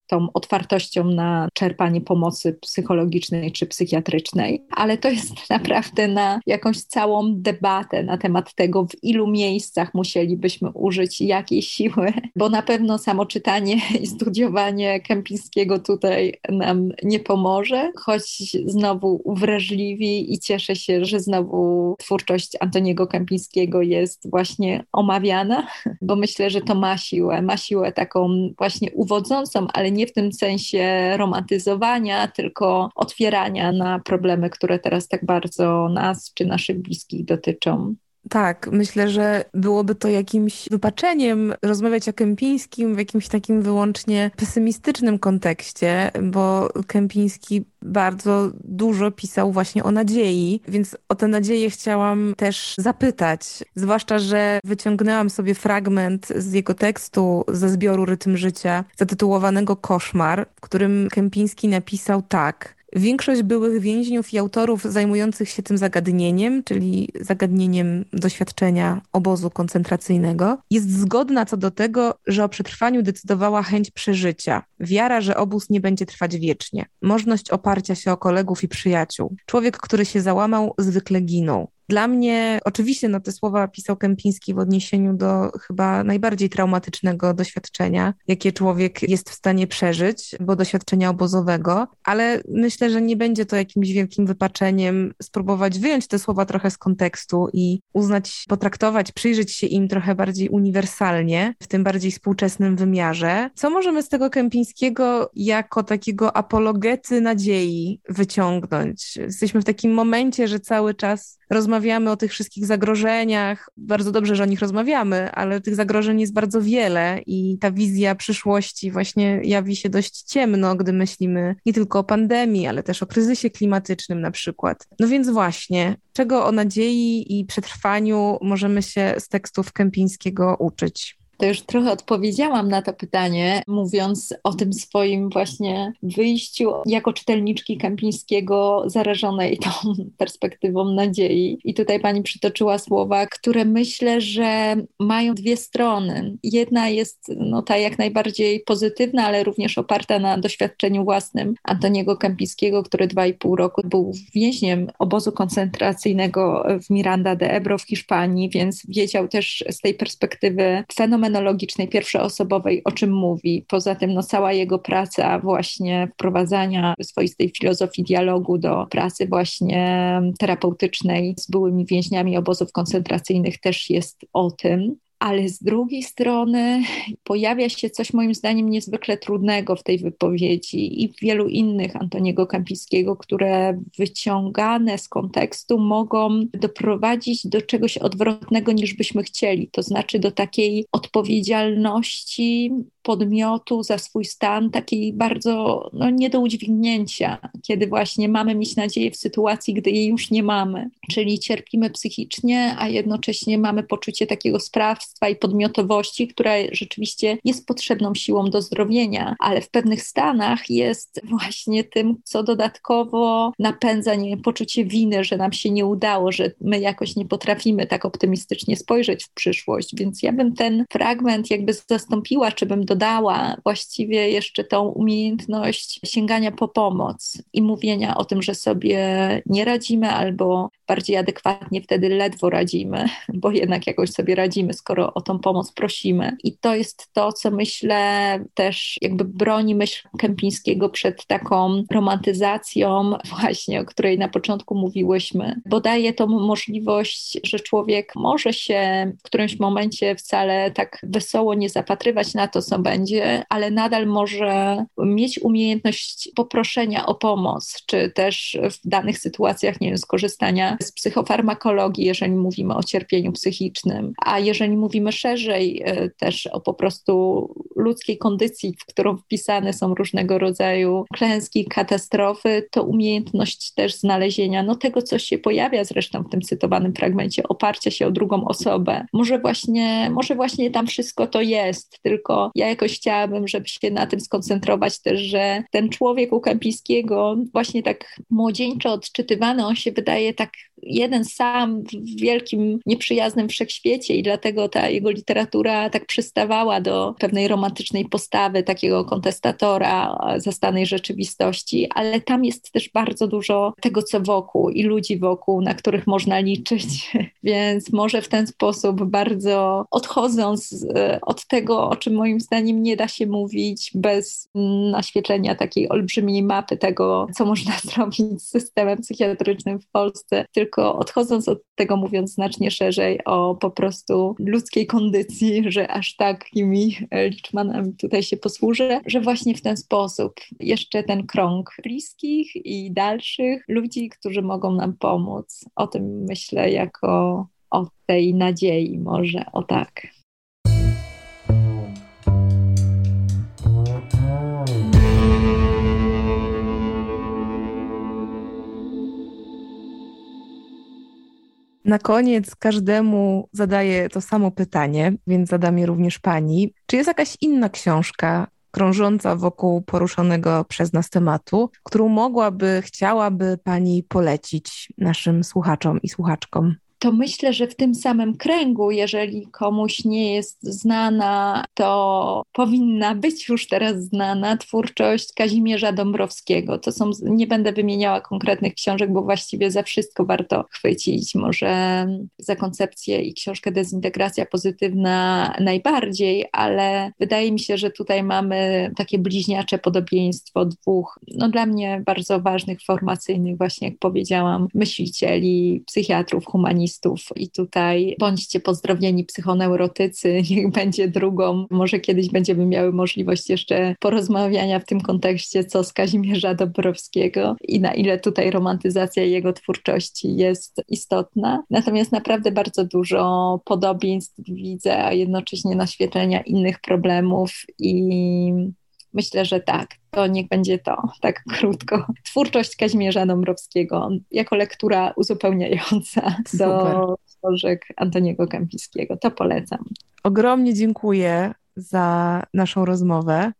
tą otwartością na czerpanie pomocy psychologicznej czy psychiatrycznej, ale to jest naprawdę na jakąś całą debatę na temat tego, w ilu miejscach musielibyśmy użyć jakiej siły, bo na pewno samo czytanie i studiowanie Kępińskiego tutaj nam nie pomoże, choć znowu uwrażliwi i cieszę się, że znowu twórczość Antoniego Kępińskiego jest właśnie omawiana, bo myślę, że to ma siłę, ma siłę taką właśnie uwodzącą, ale nie w tym sensie romantyzowania, tylko otwierania na problemy, które teraz tak bardzo nas czy naszych bliskich dotyczą. Tak, myślę, że byłoby to jakimś wypaczeniem rozmawiać o Kępińskim w jakimś takim wyłącznie pesymistycznym kontekście, bo Kępiński bardzo dużo pisał właśnie o nadziei, więc o tę nadzieję chciałam też zapytać. Zwłaszcza, że wyciągnęłam sobie fragment z jego tekstu ze zbioru Rytm Życia, zatytułowanego Koszmar, w którym Kępiński napisał tak – większość byłych więźniów i autorów zajmujących się tym zagadnieniem, czyli zagadnieniem doświadczenia obozu koncentracyjnego, jest zgodna co do tego, że o przetrwaniu decydowała chęć przeżycia, wiara, że obóz nie będzie trwać wiecznie, możliwość oparcia się o kolegów i przyjaciół. Człowiek, który się załamał, zwykle ginął. Dla mnie, oczywiście, no te słowa pisał Kępiński w odniesieniu do chyba najbardziej traumatycznego doświadczenia, jakie człowiek jest w stanie przeżyć, bo doświadczenia obozowego, ale myślę, że nie będzie to jakimś wielkim wypaczeniem spróbować wyjąć te słowa trochę z kontekstu i uznać, potraktować, przyjrzeć się im trochę bardziej uniwersalnie, w tym bardziej współczesnym wymiarze. Co możemy z tego Kępińskiego jako takiego apologety nadziei wyciągnąć? Jesteśmy w takim momencie, że cały czas rozmawiamy o tych wszystkich zagrożeniach. Bardzo dobrze, że o nich rozmawiamy, ale tych zagrożeń jest bardzo wiele i ta wizja przyszłości właśnie jawi się dość ciemno, gdy myślimy nie tylko o pandemii, ale też o kryzysie klimatycznym na przykład. No więc właśnie, czego o nadziei i przetrwaniu możemy się z tekstów Kępińskiego uczyć? To już trochę odpowiedziałam na to pytanie, mówiąc o tym swoim właśnie wyjściu jako czytelniczki Kępińskiego zarażonej tą perspektywą nadziei. I tutaj pani przytoczyła słowa, które myślę, że mają dwie strony. Jedna jest no, ta jak najbardziej pozytywna, ale również oparta na doświadczeniu własnym Antoniego Kępińskiego, który dwa i pół roku był więźniem obozu koncentracyjnego w Miranda de Ebro w Hiszpanii, więc wiedział też z tej perspektywy fenomenalnej fenomenologicznej, pierwszoosobowej, o czym mówi. Poza tym no, cała jego praca właśnie wprowadzania swoistej filozofii dialogu do pracy właśnie terapeutycznej z byłymi więźniami obozów koncentracyjnych też jest o tym ale z drugiej strony pojawia się coś moim zdaniem niezwykle trudnego w tej wypowiedzi i w wielu innych Antoniego Kampińskiego, które wyciągane z kontekstu mogą doprowadzić do czegoś odwrotnego niż byśmy chcieli, to znaczy do takiej odpowiedzialności podmiotu za swój stan, takiej bardzo no, nie do udźwignięcia, kiedy właśnie mamy mieć nadzieję w sytuacji, gdy jej już nie mamy, czyli cierpimy psychicznie, a jednocześnie mamy poczucie takiego sprawstwa i podmiotowości, która rzeczywiście jest potrzebną siłą do zdrowienia, ale w pewnych stanach jest właśnie tym, co dodatkowo napędza nie, poczucie winy, że nam się nie udało, że my jakoś nie potrafimy tak optymistycznie spojrzeć w przyszłość. Więc ja bym ten fragment jakby zastąpiła, czy bym dodała właściwie jeszcze tą umiejętność sięgania po pomoc i mówienia o tym, że sobie nie radzimy albo bardziej adekwatnie wtedy ledwo radzimy, bo jednak jakoś sobie radzimy, skoro o tą pomoc prosimy. I to jest to, co myślę też jakby broni myśl Kępińskiego przed taką romantyzacją właśnie, o której na początku mówiłyśmy, bo daje to możliwość, że człowiek może się w którymś momencie wcale tak wesoło nie zapatrywać na to, co będzie, ale nadal może mieć umiejętność poproszenia o pomoc, czy też w danych sytuacjach, nie wiem, skorzystania z psychofarmakologii, jeżeli mówimy o cierpieniu psychicznym, a jeżeli mówimy szerzej e, też o po prostu ludzkiej kondycji, w którą wpisane są różnego rodzaju klęski, katastrofy, to umiejętność też znalezienia no tego, co się pojawia zresztą w tym cytowanym fragmencie, oparcia się o drugą osobę. Może właśnie, może właśnie tam wszystko to jest, tylko ja jakoś chciałabym, żeby się na tym skoncentrować też, że ten człowiek u Kępińskiego właśnie tak młodzieńczo odczytywany, on się wydaje tak jeden sam w wielkim, nieprzyjaznym wszechświecie i dlatego ta jego literatura tak przystawała do pewnej romantycznej postawy takiego kontestatora zastanej rzeczywistości, ale tam jest też bardzo dużo tego, co wokół i ludzi wokół, na których można liczyć, więc może w ten sposób bardzo odchodząc e, od tego, o czym moim zdaniem nie da się mówić bez naświetlenia takiej olbrzymiej mapy tego, co można zrobić z systemem psychiatrycznym w Polsce, tylko tylko odchodząc od tego, mówiąc znacznie szerzej o po prostu ludzkiej kondycji, że aż takimi liczmanami tutaj się posłużę, że właśnie w ten sposób jeszcze ten krąg bliskich i dalszych ludzi, którzy mogą nam pomóc. O tym myślę jako o tej nadziei może, o tak. Na koniec każdemu zadaję to samo pytanie, więc zadam je również pani. Czy jest jakaś inna książka, krążąca wokół poruszonego przez nas tematu, którą mogłaby, chciałaby Pani polecić naszym słuchaczom i słuchaczkom? To myślę, że w tym samym kręgu, jeżeli komuś nie jest znana, to powinna być już teraz znana twórczość Kazimierza Dąbrowskiego. To są, nie będę wymieniała konkretnych książek, bo właściwie za wszystko warto chwycić. Może za koncepcję i książkę Dezintegracja Pozytywna najbardziej, ale wydaje mi się, że tutaj mamy takie bliźniacze podobieństwo dwóch, no dla mnie bardzo ważnych, formacyjnych, właśnie jak powiedziałam, myślicieli, psychiatrów, i tutaj bądźcie pozdrowieni psychoneurotycy, niech będzie drugą. Może kiedyś będziemy miały możliwość jeszcze porozmawiania w tym kontekście, co z Kazimierza Dobrowskiego i na ile tutaj romantyzacja jego twórczości jest istotna. Natomiast naprawdę bardzo dużo podobieństw widzę, a jednocześnie naświetlenia innych problemów i myślę, że tak, to niech będzie to, tak krótko. Twórczość Kazimierza Dąbrowskiego jako lektura uzupełniająca Super. do książek Antoniego Kępińskiego. To polecam. Ogromnie dziękuję za naszą rozmowę.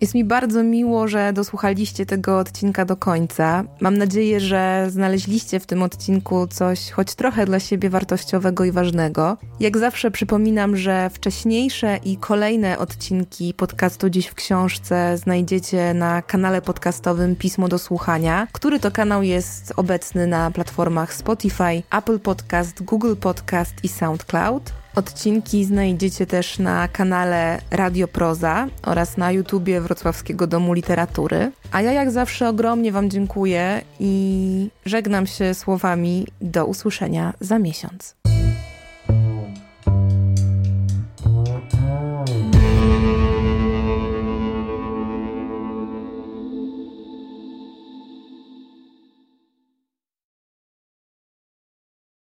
Jest mi bardzo miło, że dosłuchaliście tego odcinka do końca. Mam nadzieję, że znaleźliście w tym odcinku coś choć trochę dla siebie wartościowego i ważnego. Jak zawsze przypominam, że wcześniejsze i kolejne odcinki podcastu Dziś w Książce znajdziecie na kanale podcastowym Pismo do Słuchania, który to kanał jest obecny na platformach Spotify, Apple Podcast, Google Podcast i SoundCloud. Odcinki znajdziecie też na kanale Radio Proza oraz na YouTubie Wrocławskiego Domu Literatury. A ja jak zawsze ogromnie Wam dziękuję i żegnam się słowami do usłyszenia za miesiąc.